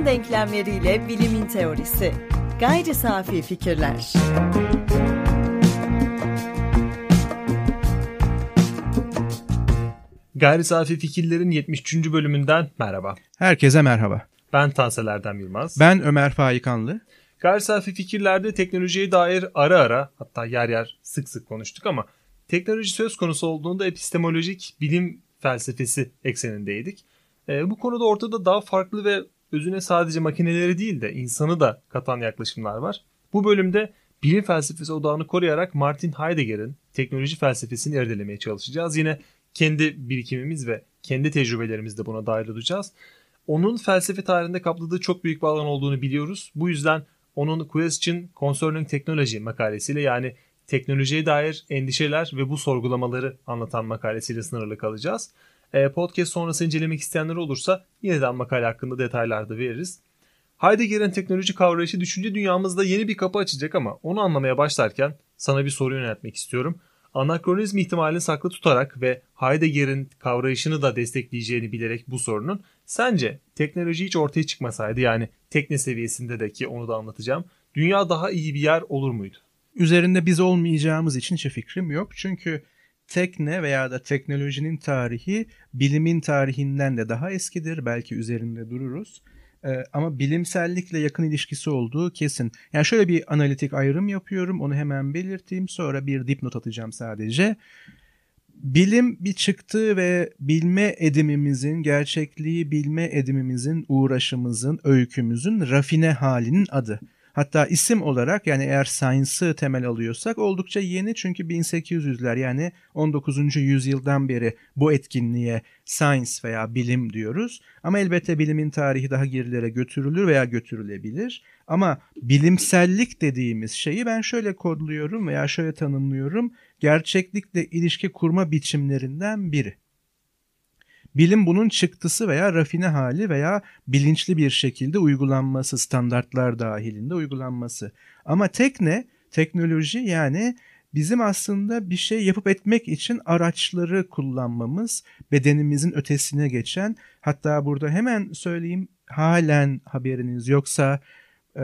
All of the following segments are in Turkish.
Newton denklemleriyle bilimin teorisi. Gayri safi fikirler. Gayri Safi Fikirlerin 73. bölümünden merhaba. Herkese merhaba. Ben Tansel Erdem Yılmaz. Ben Ömer Faikanlı. Gayri Safi Fikirler'de teknolojiye dair ara ara hatta yer yer sık sık konuştuk ama teknoloji söz konusu olduğunda epistemolojik bilim felsefesi eksenindeydik. E, bu konuda ortada daha farklı ve özüne sadece makineleri değil de insanı da katan yaklaşımlar var. Bu bölümde bilim felsefesi odağını koruyarak Martin Heidegger'in teknoloji felsefesini irdelemeye çalışacağız. Yine kendi birikimimiz ve kendi tecrübelerimiz de buna dahil olacağız. Onun felsefe tarihinde kapladığı çok büyük bir alan olduğunu biliyoruz. Bu yüzden onun Question Concerning Technology makalesiyle yani teknolojiye dair endişeler ve bu sorgulamaları anlatan makalesiyle sınırlı kalacağız. E, podcast sonrası incelemek isteyenler olursa yeniden makale hakkında detaylar da veririz. Heidegger'in teknoloji kavrayışı düşünce dünyamızda yeni bir kapı açacak ama onu anlamaya başlarken sana bir soru yöneltmek istiyorum. Anakronizm ihtimalini saklı tutarak ve Heidegger'in kavrayışını da destekleyeceğini bilerek bu sorunun sence teknoloji hiç ortaya çıkmasaydı yani tekne seviyesinde de ki onu da anlatacağım dünya daha iyi bir yer olur muydu? Üzerinde biz olmayacağımız için hiç fikrim yok. Çünkü tekne veya da teknolojinin tarihi bilimin tarihinden de daha eskidir. Belki üzerinde dururuz. Ee, ama bilimsellikle yakın ilişkisi olduğu kesin. Yani şöyle bir analitik ayrım yapıyorum. Onu hemen belirteyim. Sonra bir dipnot atacağım sadece. Bilim bir çıktı ve bilme edimimizin, gerçekliği bilme edimimizin, uğraşımızın, öykümüzün rafine halinin adı. Hatta isim olarak yani eğer science'ı temel alıyorsak oldukça yeni çünkü 1800'ler yani 19. yüzyıldan beri bu etkinliğe science veya bilim diyoruz. Ama elbette bilimin tarihi daha gerilere götürülür veya götürülebilir. Ama bilimsellik dediğimiz şeyi ben şöyle kodluyorum veya şöyle tanımlıyorum. Gerçeklikle ilişki kurma biçimlerinden biri. Bilim bunun çıktısı veya rafine hali veya bilinçli bir şekilde uygulanması, standartlar dahilinde uygulanması. Ama tekne, teknoloji yani bizim aslında bir şey yapıp etmek için araçları kullanmamız, bedenimizin ötesine geçen, hatta burada hemen söyleyeyim halen haberiniz yoksa e,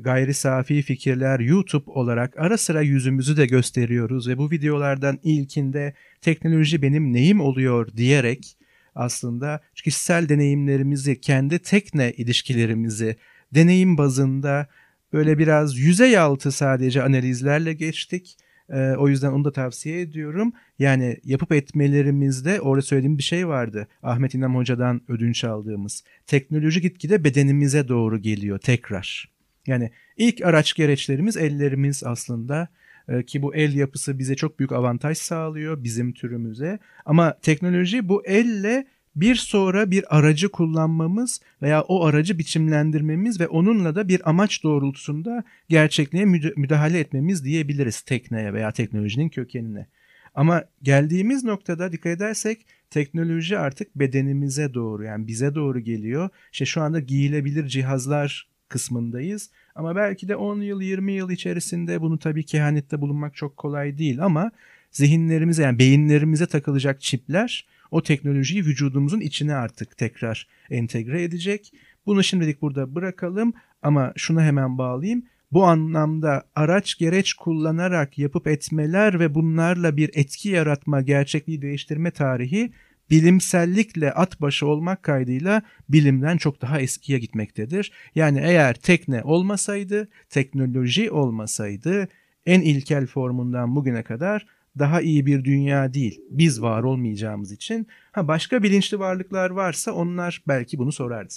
gayri safi fikirler YouTube olarak ara sıra yüzümüzü de gösteriyoruz ve bu videolardan ilkinde teknoloji benim neyim oluyor diyerek aslında kişisel deneyimlerimizi, kendi tekne ilişkilerimizi deneyim bazında böyle biraz yüzey altı sadece analizlerle geçtik. Ee, o yüzden onu da tavsiye ediyorum. Yani yapıp etmelerimizde orada söylediğim bir şey vardı. Ahmet İnam Hoca'dan ödünç aldığımız. Teknoloji gitgide bedenimize doğru geliyor tekrar. Yani ilk araç gereçlerimiz ellerimiz aslında ki bu el yapısı bize çok büyük avantaj sağlıyor bizim türümüze. Ama teknoloji bu elle bir sonra bir aracı kullanmamız veya o aracı biçimlendirmemiz ve onunla da bir amaç doğrultusunda gerçekliğe müdahale etmemiz diyebiliriz tekneye veya teknolojinin kökenine. Ama geldiğimiz noktada dikkat edersek teknoloji artık bedenimize doğru yani bize doğru geliyor. İşte şu anda giyilebilir cihazlar kısmındayız. Ama belki de 10 yıl 20 yıl içerisinde bunu tabii kehanette bulunmak çok kolay değil ama zihinlerimize yani beyinlerimize takılacak çipler o teknolojiyi vücudumuzun içine artık tekrar entegre edecek. Bunu şimdilik burada bırakalım ama şuna hemen bağlayayım. Bu anlamda araç gereç kullanarak yapıp etmeler ve bunlarla bir etki yaratma, gerçekliği değiştirme tarihi bilimsellikle at başı olmak kaydıyla bilimden çok daha eskiye gitmektedir. Yani eğer tekne olmasaydı, teknoloji olmasaydı en ilkel formundan bugüne kadar daha iyi bir dünya değil. Biz var olmayacağımız için. Ha başka bilinçli varlıklar varsa onlar belki bunu sorardı.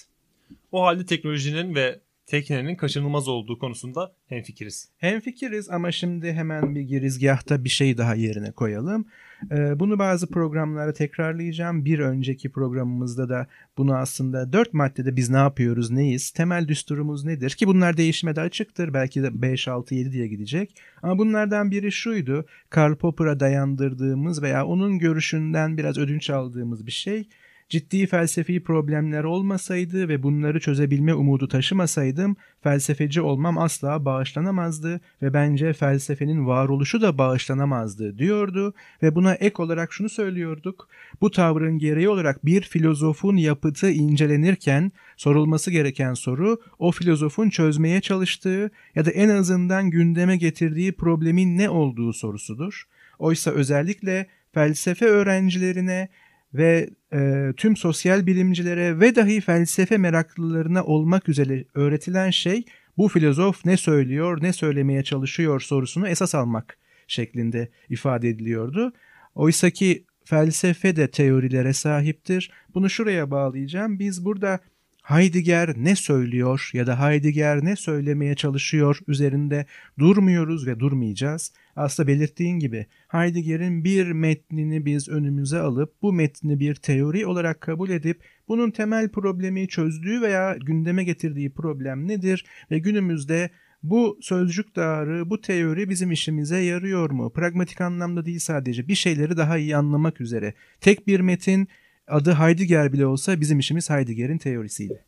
O halde teknolojinin ve teknenin kaçınılmaz olduğu konusunda hemfikiriz. Hemfikiriz ama şimdi hemen bir girizgahta bir şey daha yerine koyalım. Ee, bunu bazı programlara tekrarlayacağım. Bir önceki programımızda da bunu aslında dört maddede biz ne yapıyoruz, neyiz, temel düsturumuz nedir ki bunlar değişime de açıktır. Belki de 5, 6, 7 diye gidecek. Ama bunlardan biri şuydu. Karl Popper'a dayandırdığımız veya onun görüşünden biraz ödünç aldığımız bir şey ciddi felsefi problemler olmasaydı ve bunları çözebilme umudu taşımasaydım felsefeci olmam asla bağışlanamazdı ve bence felsefenin varoluşu da bağışlanamazdı diyordu ve buna ek olarak şunu söylüyorduk. Bu tavrın gereği olarak bir filozofun yapıtı incelenirken sorulması gereken soru o filozofun çözmeye çalıştığı ya da en azından gündeme getirdiği problemin ne olduğu sorusudur. Oysa özellikle felsefe öğrencilerine ve e, tüm sosyal bilimcilere ve dahi felsefe meraklılarına olmak üzere öğretilen şey bu filozof ne söylüyor, ne söylemeye çalışıyor sorusunu esas almak şeklinde ifade ediliyordu. Oysa ki felsefe de teorilere sahiptir. Bunu şuraya bağlayacağım. Biz burada Heidegger ne söylüyor ya da Heidegger ne söylemeye çalışıyor üzerinde durmuyoruz ve durmayacağız. Aslında belirttiğin gibi Heidegger'in bir metnini biz önümüze alıp bu metni bir teori olarak kabul edip bunun temel problemi çözdüğü veya gündeme getirdiği problem nedir ve günümüzde bu sözcük dağarı, bu teori bizim işimize yarıyor mu? Pragmatik anlamda değil sadece bir şeyleri daha iyi anlamak üzere. Tek bir metin adı Heidegger bile olsa bizim işimiz Heidegger'in teorisiydi.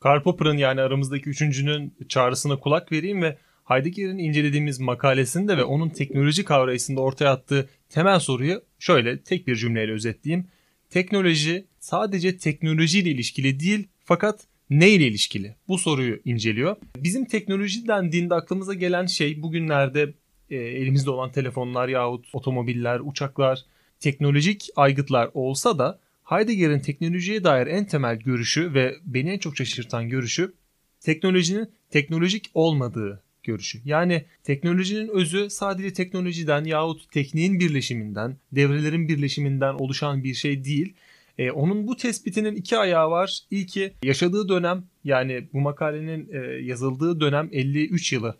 Karl Popper'ın yani aramızdaki üçüncünün çağrısına kulak vereyim ve Heidegger'in incelediğimiz makalesinde ve onun teknoloji kavrayışında ortaya attığı temel soruyu şöyle tek bir cümleyle özetleyeyim. Teknoloji sadece teknolojiyle ilişkili değil fakat ne ile ilişkili? Bu soruyu inceliyor. Bizim teknoloji dendiğinde aklımıza gelen şey bugünlerde e, elimizde olan telefonlar yahut otomobiller, uçaklar, teknolojik aygıtlar olsa da Heidegger'in teknolojiye dair en temel görüşü ve beni en çok şaşırtan görüşü teknolojinin teknolojik olmadığı görüşü. Yani teknolojinin özü sadece teknolojiden yahut tekniğin birleşiminden, devrelerin birleşiminden oluşan bir şey değil. Ee, onun bu tespitinin iki ayağı var. İlki yaşadığı dönem yani bu makalenin e, yazıldığı dönem 53 yılı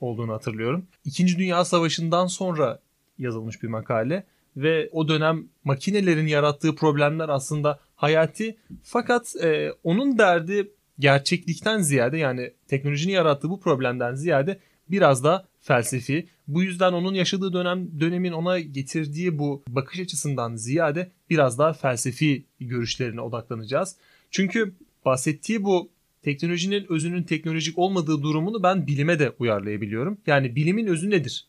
olduğunu hatırlıyorum. İkinci Dünya Savaşı'ndan sonra yazılmış bir makale ve o dönem makinelerin yarattığı problemler aslında hayati fakat e, onun derdi gerçeklikten ziyade yani teknolojinin yarattığı bu problemden ziyade biraz da felsefi. Bu yüzden onun yaşadığı dönem dönemin ona getirdiği bu bakış açısından ziyade biraz daha felsefi görüşlerine odaklanacağız. Çünkü bahsettiği bu teknolojinin özünün teknolojik olmadığı durumunu ben bilime de uyarlayabiliyorum. Yani bilimin özü nedir?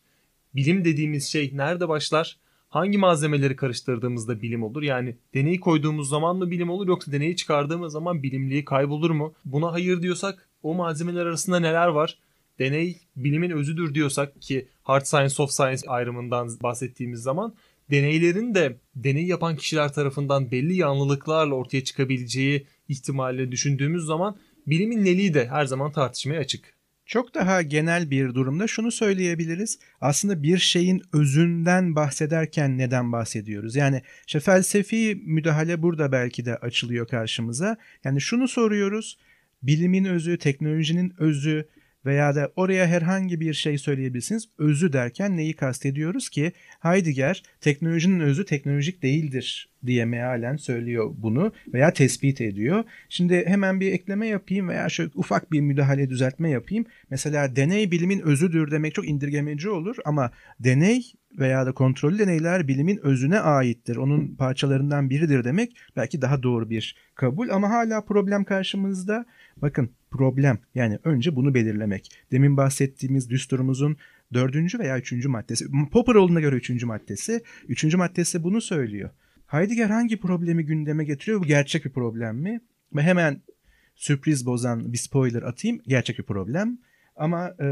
Bilim dediğimiz şey nerede başlar? Hangi malzemeleri karıştırdığımızda bilim olur? Yani deneyi koyduğumuz zaman mı bilim olur yoksa deneyi çıkardığımız zaman bilimliği kaybolur mu? Buna hayır diyorsak o malzemeler arasında neler var? Deney bilimin özüdür diyorsak ki hard science soft science ayrımından bahsettiğimiz zaman deneylerin de deney yapan kişiler tarafından belli yanlılıklarla ortaya çıkabileceği ihtimalle düşündüğümüz zaman bilimin neliği de her zaman tartışmaya açık. Çok daha genel bir durumda şunu söyleyebiliriz. Aslında bir şeyin özünden bahsederken neden bahsediyoruz? Yani işte felsefi müdahale burada belki de açılıyor karşımıza. Yani şunu soruyoruz. Bilimin özü, teknolojinin özü, veya da oraya herhangi bir şey söyleyebilirsiniz. Özü derken neyi kastediyoruz ki Heidegger teknolojinin özü teknolojik değildir diye mealen söylüyor bunu veya tespit ediyor. Şimdi hemen bir ekleme yapayım veya şöyle ufak bir müdahale düzeltme yapayım. Mesela deney bilimin özüdür demek çok indirgemeci olur ama deney veya da kontrollü deneyler bilimin özüne aittir. Onun parçalarından biridir demek belki daha doğru bir kabul ama hala problem karşımızda. Bakın problem yani önce bunu belirlemek. Demin bahsettiğimiz düsturumuzun dördüncü veya üçüncü maddesi. Popperoğlu'na göre üçüncü maddesi. Üçüncü maddesi bunu söylüyor. Heidegger hangi problemi gündeme getiriyor? Bu gerçek bir problem mi? Ve hemen sürpriz bozan bir spoiler atayım. Gerçek bir problem. Ama e,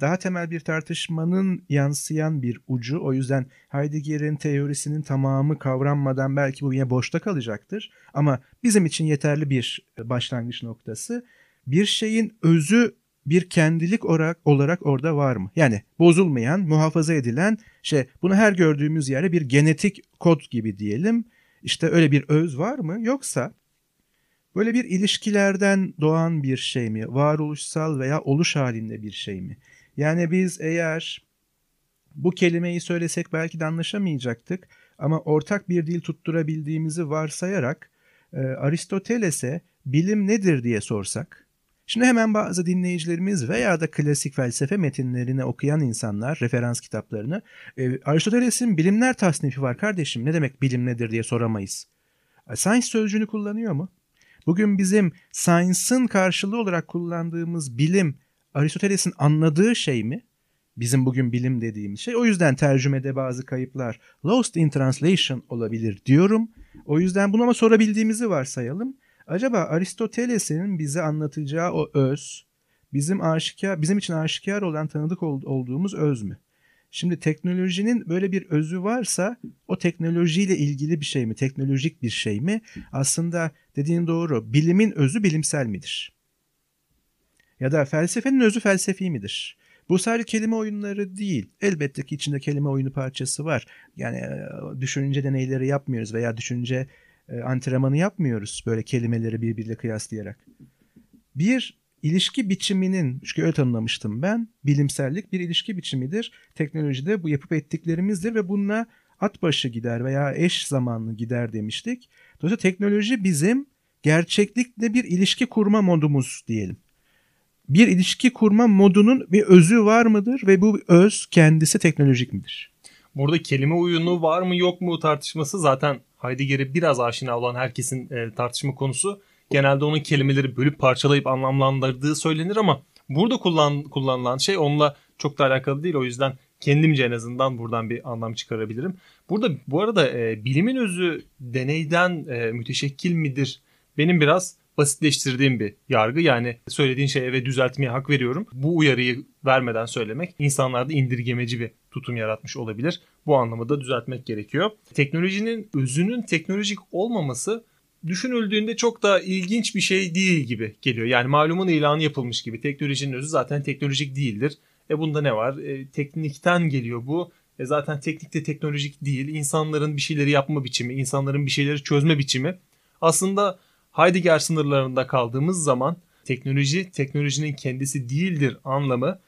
daha temel bir tartışmanın yansıyan bir ucu. O yüzden Heidegger'in teorisinin tamamı kavranmadan belki bu yine boşta kalacaktır. Ama bizim için yeterli bir başlangıç noktası. Bir şeyin özü bir kendilik olarak, olarak orada var mı? Yani bozulmayan, muhafaza edilen şey bunu her gördüğümüz yere bir genetik kod gibi diyelim. İşte öyle bir öz var mı? Yoksa Böyle bir ilişkilerden doğan bir şey mi? Varoluşsal veya oluş halinde bir şey mi? Yani biz eğer bu kelimeyi söylesek belki de anlaşamayacaktık ama ortak bir dil tutturabildiğimizi varsayarak e, Aristoteles'e bilim nedir diye sorsak, şimdi hemen bazı dinleyicilerimiz veya da klasik felsefe metinlerini okuyan insanlar, referans kitaplarını, e, Aristoteles'in bilimler tasnifi var kardeşim ne demek bilim nedir diye soramayız. Science sözcüğünü kullanıyor mu? Bugün bizim science'ın karşılığı olarak kullandığımız bilim Aristoteles'in anladığı şey mi? Bizim bugün bilim dediğimiz şey. O yüzden tercümede bazı kayıplar lost in translation olabilir diyorum. O yüzden bunu ama sorabildiğimizi varsayalım. Acaba Aristoteles'in bize anlatacağı o öz bizim aşikar bizim için aşikar olan tanıdık olduğumuz öz mü? Şimdi teknolojinin böyle bir özü varsa o teknolojiyle ilgili bir şey mi, teknolojik bir şey mi? Aslında dediğin doğru. Bilimin özü bilimsel midir? Ya da felsefenin özü felsefi midir? Bu sadece kelime oyunları değil. Elbette ki içinde kelime oyunu parçası var. Yani e, düşünce deneyleri yapmıyoruz veya düşünce e, antrenmanı yapmıyoruz böyle kelimeleri birbiriyle kıyaslayarak. Bir ilişki biçiminin, çünkü öyle tanımlamıştım ben, bilimsellik bir ilişki biçimidir. Teknolojide bu yapıp ettiklerimizdir ve bununla at başı gider veya eş zamanlı gider demiştik. Dolayısıyla teknoloji bizim gerçeklikle bir ilişki kurma modumuz diyelim. Bir ilişki kurma modunun bir özü var mıdır ve bu öz kendisi teknolojik midir? Burada kelime uyunu var mı yok mu tartışması zaten Heidegger'e biraz aşina olan herkesin e, tartışma konusu. Genelde onun kelimeleri bölüp parçalayıp anlamlandırdığı söylenir ama burada kullan, kullanılan şey onunla çok da alakalı değil. O yüzden kendimce en azından buradan bir anlam çıkarabilirim. Burada bu arada e, bilimin özü deneyden e, müteşekkil midir? Benim biraz basitleştirdiğim bir yargı. Yani söylediğin şeye ve düzeltmeye hak veriyorum. Bu uyarıyı vermeden söylemek insanlarda indirgemeci bir tutum yaratmış olabilir. Bu anlamı da düzeltmek gerekiyor. Teknolojinin özünün teknolojik olmaması düşünüldüğünde çok da ilginç bir şey değil gibi geliyor. Yani malumun ilanı yapılmış gibi. Teknolojinin özü zaten teknolojik değildir. E bunda ne var? E, teknikten geliyor bu. E zaten teknik de teknolojik değil. İnsanların bir şeyleri yapma biçimi, insanların bir şeyleri çözme biçimi. Aslında Heidegger sınırlarında kaldığımız zaman teknoloji teknolojinin kendisi değildir anlamı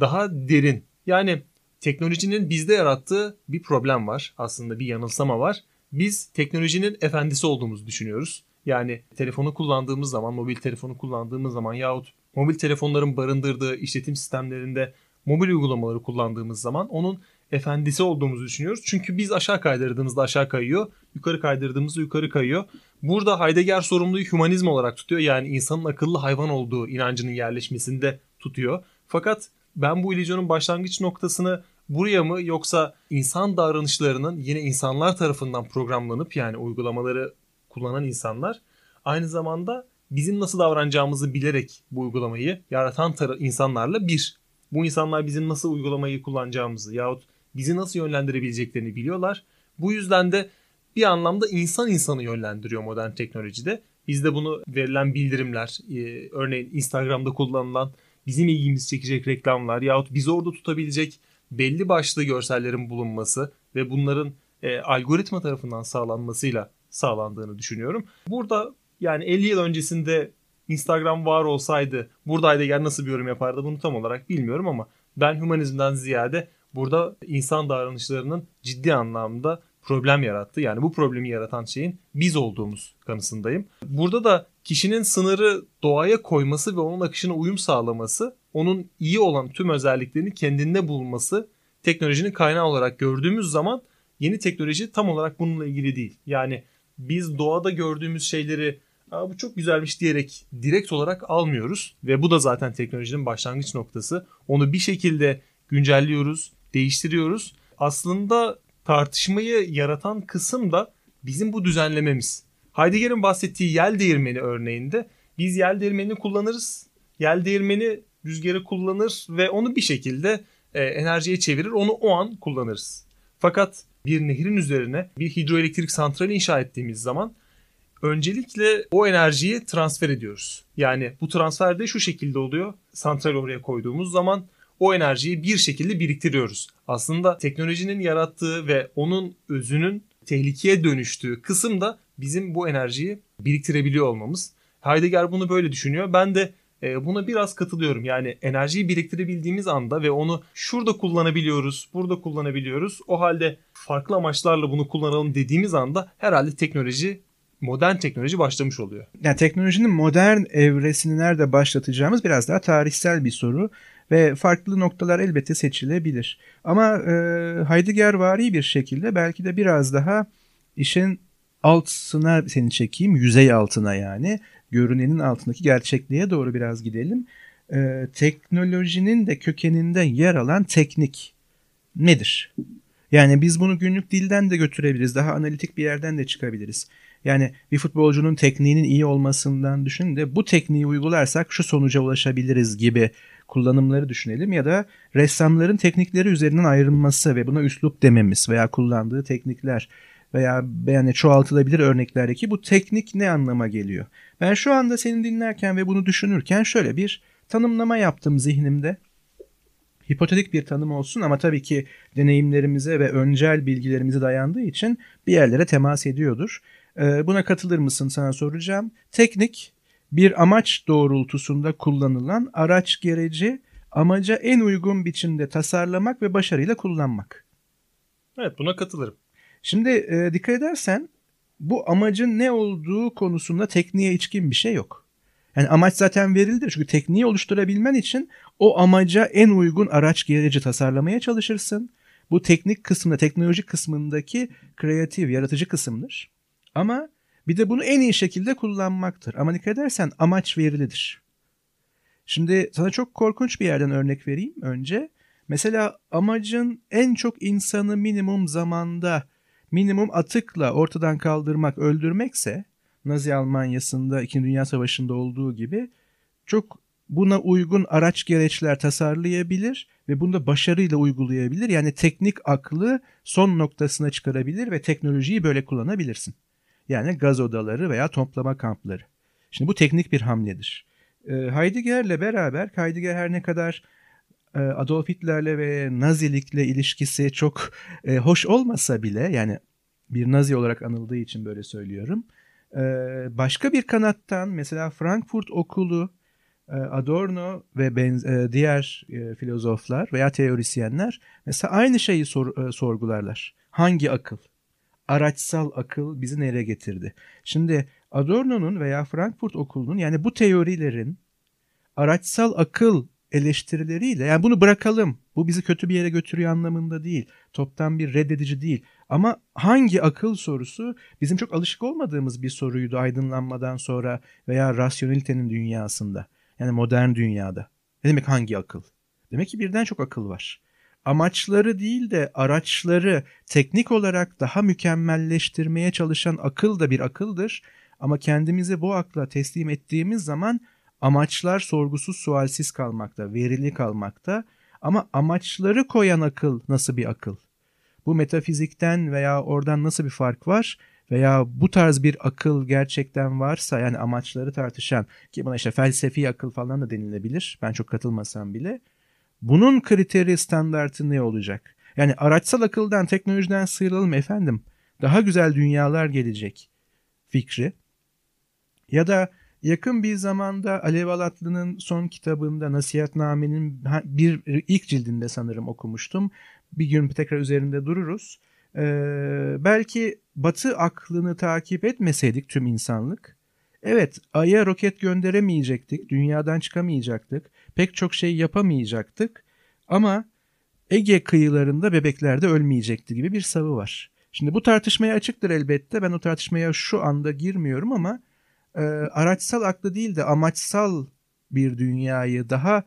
daha derin. Yani teknolojinin bizde yarattığı bir problem var. Aslında bir yanılsama var. Biz teknolojinin efendisi olduğumuzu düşünüyoruz. Yani telefonu kullandığımız zaman, mobil telefonu kullandığımız zaman yahut mobil telefonların barındırdığı işletim sistemlerinde mobil uygulamaları kullandığımız zaman onun efendisi olduğumuzu düşünüyoruz. Çünkü biz aşağı kaydırdığımızda aşağı kayıyor, yukarı kaydırdığımızda yukarı kayıyor. Burada Heidegger sorumluluğu hümanizm olarak tutuyor. Yani insanın akıllı hayvan olduğu inancının yerleşmesinde tutuyor. Fakat ben bu illüzyonun başlangıç noktasını buraya mı yoksa insan davranışlarının yine insanlar tarafından programlanıp yani uygulamaları kullanan insanlar aynı zamanda bizim nasıl davranacağımızı bilerek bu uygulamayı yaratan insanlarla bir. Bu insanlar bizim nasıl uygulamayı kullanacağımızı yahut bizi nasıl yönlendirebileceklerini biliyorlar. Bu yüzden de bir anlamda insan insanı yönlendiriyor modern teknolojide. Bizde bunu verilen bildirimler, e, örneğin Instagram'da kullanılan bizim ilgimizi çekecek reklamlar yahut bizi orada tutabilecek belli başlı görsellerin bulunması ve bunların e, algoritma tarafından sağlanmasıyla sağlandığını düşünüyorum. Burada yani 50 yıl öncesinde Instagram var olsaydı burada Heidegger nasıl bir yorum yapardı bunu tam olarak bilmiyorum ama ben humanizmden ziyade burada insan davranışlarının ciddi anlamda problem yarattı. Yani bu problemi yaratan şeyin biz olduğumuz kanısındayım. Burada da kişinin sınırı doğaya koyması ve onun akışına uyum sağlaması, onun iyi olan tüm özelliklerini kendinde bulması teknolojinin kaynağı olarak gördüğümüz zaman yeni teknoloji tam olarak bununla ilgili değil. Yani biz doğada gördüğümüz şeyleri Aa, bu çok güzelmiş diyerek direkt olarak almıyoruz ve bu da zaten teknolojinin başlangıç noktası. Onu bir şekilde güncelliyoruz, değiştiriyoruz. Aslında tartışmayı yaratan kısım da bizim bu düzenlememiz. Heidegger'in bahsettiği yel değirmeni örneğinde biz yel değirmenini kullanırız. Yel değirmeni rüzgarı kullanır ve onu bir şekilde e, enerjiye çevirir. Onu o an kullanırız. Fakat bir nehrin üzerine bir hidroelektrik santrali inşa ettiğimiz zaman öncelikle o enerjiyi transfer ediyoruz. Yani bu transfer de şu şekilde oluyor. Santral oraya koyduğumuz zaman o enerjiyi bir şekilde biriktiriyoruz. Aslında teknolojinin yarattığı ve onun özünün tehlikeye dönüştüğü kısım da bizim bu enerjiyi biriktirebiliyor olmamız. Heidegger bunu böyle düşünüyor. Ben de e, buna biraz katılıyorum. Yani enerjiyi biriktirebildiğimiz anda ve onu şurada kullanabiliyoruz, burada kullanabiliyoruz. O halde farklı amaçlarla bunu kullanalım dediğimiz anda herhalde teknoloji modern teknoloji başlamış oluyor. Yani teknolojinin modern evresini nerede başlatacağımız biraz daha tarihsel bir soru ve farklı noktalar elbette seçilebilir. Ama e, Heidegger vari bir şekilde belki de biraz daha işin altına seni çekeyim. Yüzey altına yani. Görünenin altındaki gerçekliğe doğru biraz gidelim. Ee, teknolojinin de kökeninde yer alan teknik nedir? Yani biz bunu günlük dilden de götürebiliriz. Daha analitik bir yerden de çıkabiliriz. Yani bir futbolcunun tekniğinin iyi olmasından düşünün de bu tekniği uygularsak şu sonuca ulaşabiliriz gibi kullanımları düşünelim ya da ressamların teknikleri üzerinden ayrılması ve buna üslup dememiz veya kullandığı teknikler veya yani çoğaltılabilir örneklerdeki bu teknik ne anlama geliyor? Ben şu anda seni dinlerken ve bunu düşünürken şöyle bir tanımlama yaptım zihnimde. Hipotetik bir tanım olsun ama tabii ki deneyimlerimize ve öncel bilgilerimize dayandığı için bir yerlere temas ediyordur. Ee, buna katılır mısın sana soracağım. Teknik bir amaç doğrultusunda kullanılan araç gereci amaca en uygun biçimde tasarlamak ve başarıyla kullanmak. Evet buna katılırım. Şimdi e, dikkat edersen bu amacın ne olduğu konusunda tekniğe içkin bir şey yok. Yani amaç zaten verildi çünkü tekniği oluşturabilmen için o amaca en uygun araç gereci tasarlamaya çalışırsın. Bu teknik kısmında, teknolojik kısmındaki kreatif, yaratıcı kısımdır. Ama bir de bunu en iyi şekilde kullanmaktır. Ama dikkat edersen amaç verilidir. Şimdi sana çok korkunç bir yerden örnek vereyim önce. Mesela amacın en çok insanı minimum zamanda, minimum atıkla ortadan kaldırmak, öldürmekse Nazi Almanyası'nda 2. Dünya Savaşı'nda olduğu gibi çok buna uygun araç gereçler tasarlayabilir ve bunu da başarıyla uygulayabilir. Yani teknik aklı son noktasına çıkarabilir ve teknolojiyi böyle kullanabilirsin. Yani gaz odaları veya toplama kampları. Şimdi bu teknik bir hamledir. E, Heidegger'le beraber Heidegger her ne kadar Adolf Hitler'le ve Nazilikle ilişkisi çok e, hoş olmasa bile yani bir Nazi olarak anıldığı için böyle söylüyorum. E, başka bir kanattan mesela Frankfurt Okulu, e, Adorno ve e, diğer e, filozoflar veya teorisyenler mesela aynı şeyi sor, e, sorgularlar. Hangi akıl? araçsal akıl bizi nereye getirdi? Şimdi Adorno'nun veya Frankfurt Okulu'nun yani bu teorilerin araçsal akıl eleştirileriyle yani bunu bırakalım. Bu bizi kötü bir yere götürüyor anlamında değil. Toptan bir reddedici değil. Ama hangi akıl sorusu bizim çok alışık olmadığımız bir soruydu aydınlanmadan sonra veya rasyonelitenin dünyasında. Yani modern dünyada. Ne demek hangi akıl? Demek ki birden çok akıl var amaçları değil de araçları teknik olarak daha mükemmelleştirmeye çalışan akıl da bir akıldır. Ama kendimizi bu akla teslim ettiğimiz zaman amaçlar sorgusuz sualsiz kalmakta, verili kalmakta. Ama amaçları koyan akıl nasıl bir akıl? Bu metafizikten veya oradan nasıl bir fark var? Veya bu tarz bir akıl gerçekten varsa yani amaçları tartışan ki buna işte felsefi akıl falan da denilebilir. Ben çok katılmasam bile bunun kriteri standartı ne olacak? Yani araçsal akıldan, teknolojiden sıyrılalım efendim. Daha güzel dünyalar gelecek fikri. Ya da yakın bir zamanda Alev Alatlı'nın son kitabında Nasihatname'nin bir ilk cildinde sanırım okumuştum. Bir gün tekrar üzerinde dururuz. Ee, belki batı aklını takip etmeseydik tüm insanlık. Evet Ay'a roket gönderemeyecektik, dünyadan çıkamayacaktık pek çok şey yapamayacaktık ama Ege kıyılarında bebekler de ölmeyecekti gibi bir savı var. Şimdi bu tartışmaya açıktır elbette. Ben o tartışmaya şu anda girmiyorum ama e, araçsal aklı değil de amaçsal bir dünyayı daha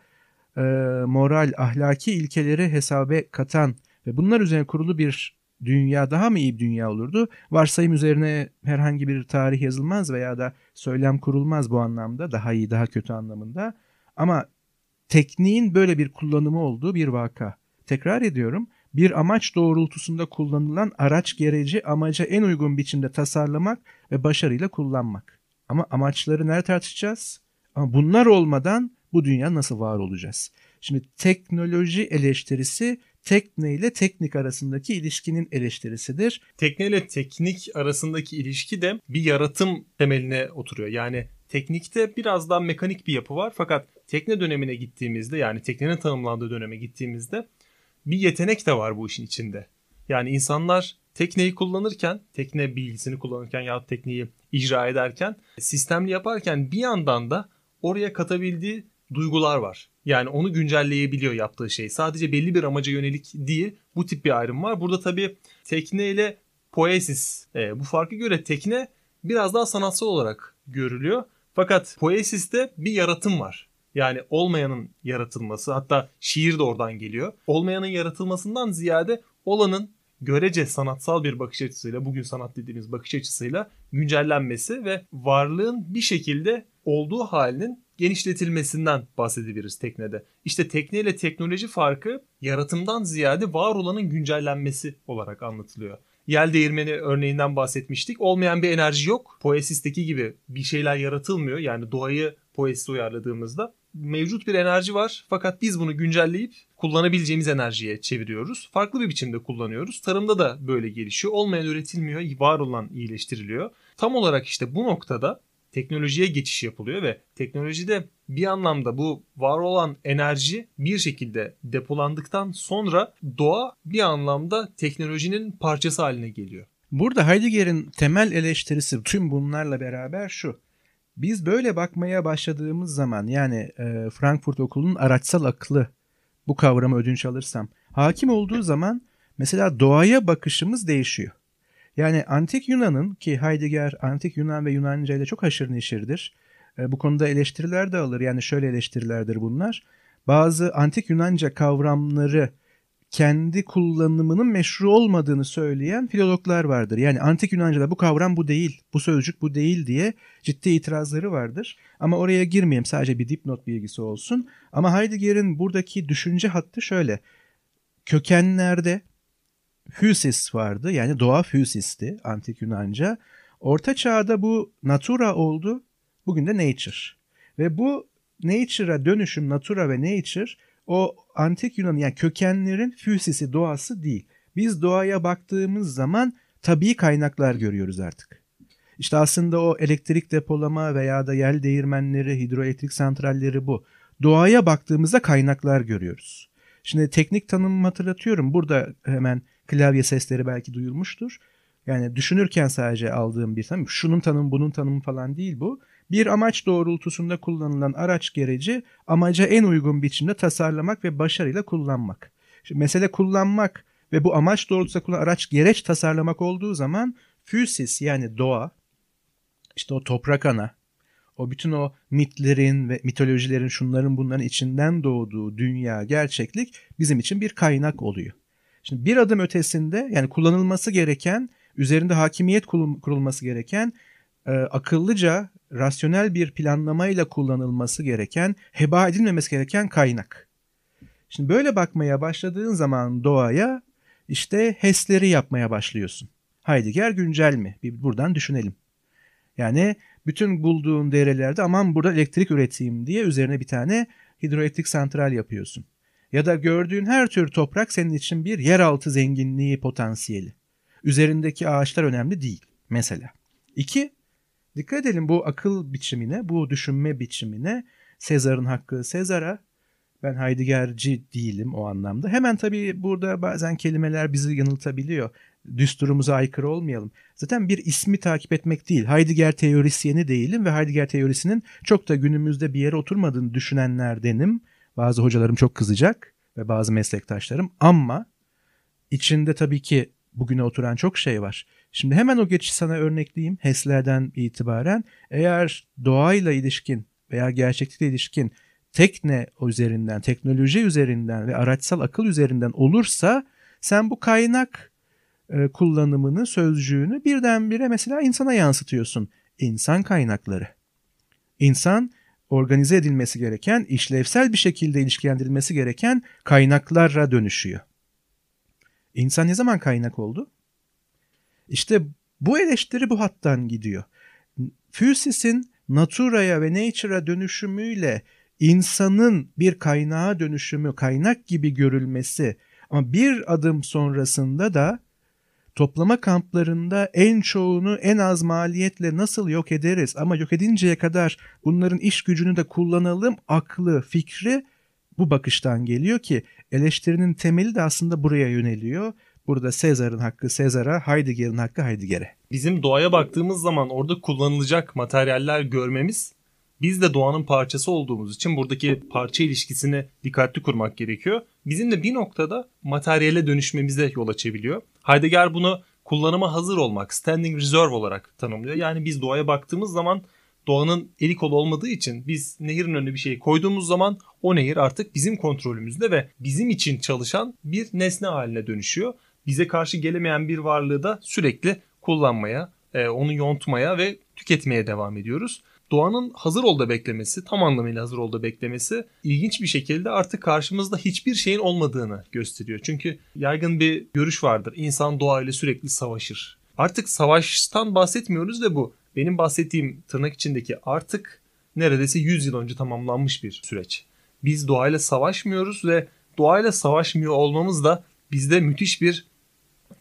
e, moral, ahlaki ilkeleri hesabe katan ve bunlar üzerine kurulu bir dünya daha mı iyi bir dünya olurdu? Varsayım üzerine herhangi bir tarih yazılmaz veya da söylem kurulmaz bu anlamda daha iyi daha kötü anlamında. Ama tekniğin böyle bir kullanımı olduğu bir vaka. Tekrar ediyorum bir amaç doğrultusunda kullanılan araç gereci amaca en uygun biçimde tasarlamak ve başarıyla kullanmak. Ama amaçları nerede tartışacağız? Ama bunlar olmadan bu dünya nasıl var olacağız? Şimdi teknoloji eleştirisi tekne ile teknik arasındaki ilişkinin eleştirisidir. Tekne ile teknik arasındaki ilişki de bir yaratım temeline oturuyor. Yani teknikte biraz daha mekanik bir yapı var fakat tekne dönemine gittiğimizde yani teknenin tanımlandığı döneme gittiğimizde bir yetenek de var bu işin içinde. Yani insanlar tekneyi kullanırken, tekne bilgisini kullanırken ya tekneyi icra ederken, sistemli yaparken bir yandan da oraya katabildiği duygular var. Yani onu güncelleyebiliyor yaptığı şey. Sadece belli bir amaca yönelik değil bu tip bir ayrım var. Burada tabii tekne ile poesis. E, bu farkı göre tekne biraz daha sanatsal olarak görülüyor. Fakat poesiste bir yaratım var. Yani olmayanın yaratılması hatta şiir de oradan geliyor. Olmayanın yaratılmasından ziyade olanın görece sanatsal bir bakış açısıyla bugün sanat dediğimiz bakış açısıyla güncellenmesi ve varlığın bir şekilde olduğu halinin genişletilmesinden bahsedebiliriz teknede. İşte tekne ile teknoloji farkı yaratımdan ziyade var olanın güncellenmesi olarak anlatılıyor. Yel değirmeni örneğinden bahsetmiştik. Olmayan bir enerji yok. Poesis'teki gibi bir şeyler yaratılmıyor. Yani doğayı Poesis'e uyarladığımızda mevcut bir enerji var fakat biz bunu güncelleyip kullanabileceğimiz enerjiye çeviriyoruz. Farklı bir biçimde kullanıyoruz. Tarımda da böyle gelişiyor. Olmayan üretilmiyor, var olan iyileştiriliyor. Tam olarak işte bu noktada teknolojiye geçiş yapılıyor ve teknolojide bir anlamda bu var olan enerji bir şekilde depolandıktan sonra doğa bir anlamda teknolojinin parçası haline geliyor. Burada Heidegger'in temel eleştirisi tüm bunlarla beraber şu. Biz böyle bakmaya başladığımız zaman yani e, Frankfurt Okulu'nun araçsal aklı bu kavramı ödünç alırsam hakim olduğu zaman mesela doğaya bakışımız değişiyor. Yani antik Yunan'ın ki Heidegger antik Yunan ve Yunanca ile çok haşır neşirdir. E, bu konuda eleştiriler de alır. Yani şöyle eleştirilerdir bunlar. Bazı antik Yunanca kavramları kendi kullanımının meşru olmadığını söyleyen filologlar vardır. Yani antik Yunanca'da bu kavram bu değil, bu sözcük bu değil diye ciddi itirazları vardır. Ama oraya girmeyeyim sadece bir dipnot bilgisi olsun. Ama Heidegger'in buradaki düşünce hattı şöyle. Kökenlerde Physis vardı yani doğa Physis'ti antik Yunanca. Orta çağda bu natura oldu, bugün de nature. Ve bu nature'a dönüşüm, natura ve nature o antik Yunan yani kökenlerin füsisi doğası değil. Biz doğaya baktığımız zaman tabii kaynaklar görüyoruz artık. İşte aslında o elektrik depolama veya da yel değirmenleri, hidroelektrik santralleri bu. Doğaya baktığımızda kaynaklar görüyoruz. Şimdi teknik tanımımı hatırlatıyorum. Burada hemen klavye sesleri belki duyulmuştur. Yani düşünürken sadece aldığım bir tanım. Şunun tanımı bunun tanımı falan değil bu. Bir amaç doğrultusunda kullanılan araç gereci amaca en uygun biçimde tasarlamak ve başarıyla kullanmak. Şimdi mesele kullanmak ve bu amaç doğrultusunda kullanılan araç gereç tasarlamak olduğu zaman füsis yani doğa, işte o toprak ana, o bütün o mitlerin ve mitolojilerin şunların bunların içinden doğduğu dünya, gerçeklik bizim için bir kaynak oluyor. Şimdi bir adım ötesinde yani kullanılması gereken, üzerinde hakimiyet kurulması gereken e, akıllıca rasyonel bir planlamayla kullanılması gereken, heba edilmemesi gereken kaynak. Şimdi böyle bakmaya başladığın zaman doğaya işte HES'leri yapmaya başlıyorsun. Heidegger güncel mi? Bir buradan düşünelim. Yani bütün bulduğun derelerde aman burada elektrik üreteyim diye üzerine bir tane hidroelektrik santral yapıyorsun. Ya da gördüğün her tür toprak senin için bir yeraltı zenginliği potansiyeli. Üzerindeki ağaçlar önemli değil mesela. İki, Dikkat edelim bu akıl biçimine, bu düşünme biçimine, Sezar'ın hakkı Sezar'a, ben Heideggerci değilim o anlamda. Hemen tabii burada bazen kelimeler bizi yanıltabiliyor. Düsturumuza aykırı olmayalım. Zaten bir ismi takip etmek değil. Heidegger teorisyeni değilim ve Heidegger teorisinin çok da günümüzde bir yere oturmadığını düşünenlerdenim. Bazı hocalarım çok kızacak ve bazı meslektaşlarım ama içinde tabii ki bugüne oturan çok şey var. Şimdi hemen o geçişi sana örnekleyeyim HES'lerden itibaren. Eğer doğayla ilişkin veya gerçeklikle ilişkin tekne üzerinden, teknoloji üzerinden ve araçsal akıl üzerinden olursa sen bu kaynak e, kullanımını, sözcüğünü birdenbire mesela insana yansıtıyorsun. İnsan kaynakları. İnsan organize edilmesi gereken, işlevsel bir şekilde ilişkilendirilmesi gereken kaynaklara dönüşüyor. İnsan ne zaman kaynak oldu? İşte bu eleştiri bu hattan gidiyor. Physis'in naturaya ve nature'a dönüşümüyle insanın bir kaynağa dönüşümü, kaynak gibi görülmesi ama bir adım sonrasında da toplama kamplarında en çoğunu en az maliyetle nasıl yok ederiz ama yok edinceye kadar bunların iş gücünü de kullanalım aklı, fikri bu bakıştan geliyor ki eleştirinin temeli de aslında buraya yöneliyor. Burada Sezar'ın hakkı Sezar'a, Heidegger'in hakkı Heidegger'e. Bizim doğaya baktığımız zaman orada kullanılacak materyaller görmemiz biz de doğanın parçası olduğumuz için buradaki parça ilişkisini dikkatli kurmak gerekiyor. Bizim de bir noktada materyale dönüşmemize yol açabiliyor. Heidegger bunu kullanıma hazır olmak, standing reserve olarak tanımlıyor. Yani biz doğaya baktığımız zaman doğanın eli kolu olmadığı için biz nehirin önüne bir şey koyduğumuz zaman o nehir artık bizim kontrolümüzde ve bizim için çalışan bir nesne haline dönüşüyor. Bize karşı gelemeyen bir varlığı da sürekli kullanmaya, e, onu yontmaya ve tüketmeye devam ediyoruz. Doğanın hazır olda beklemesi, tam anlamıyla hazır olda beklemesi ilginç bir şekilde artık karşımızda hiçbir şeyin olmadığını gösteriyor. Çünkü yaygın bir görüş vardır. İnsan doğayla sürekli savaşır. Artık savaştan bahsetmiyoruz da bu benim bahsettiğim tırnak içindeki artık neredeyse 100 yıl önce tamamlanmış bir süreç. Biz doğayla savaşmıyoruz ve doğayla savaşmıyor olmamız da bizde müthiş bir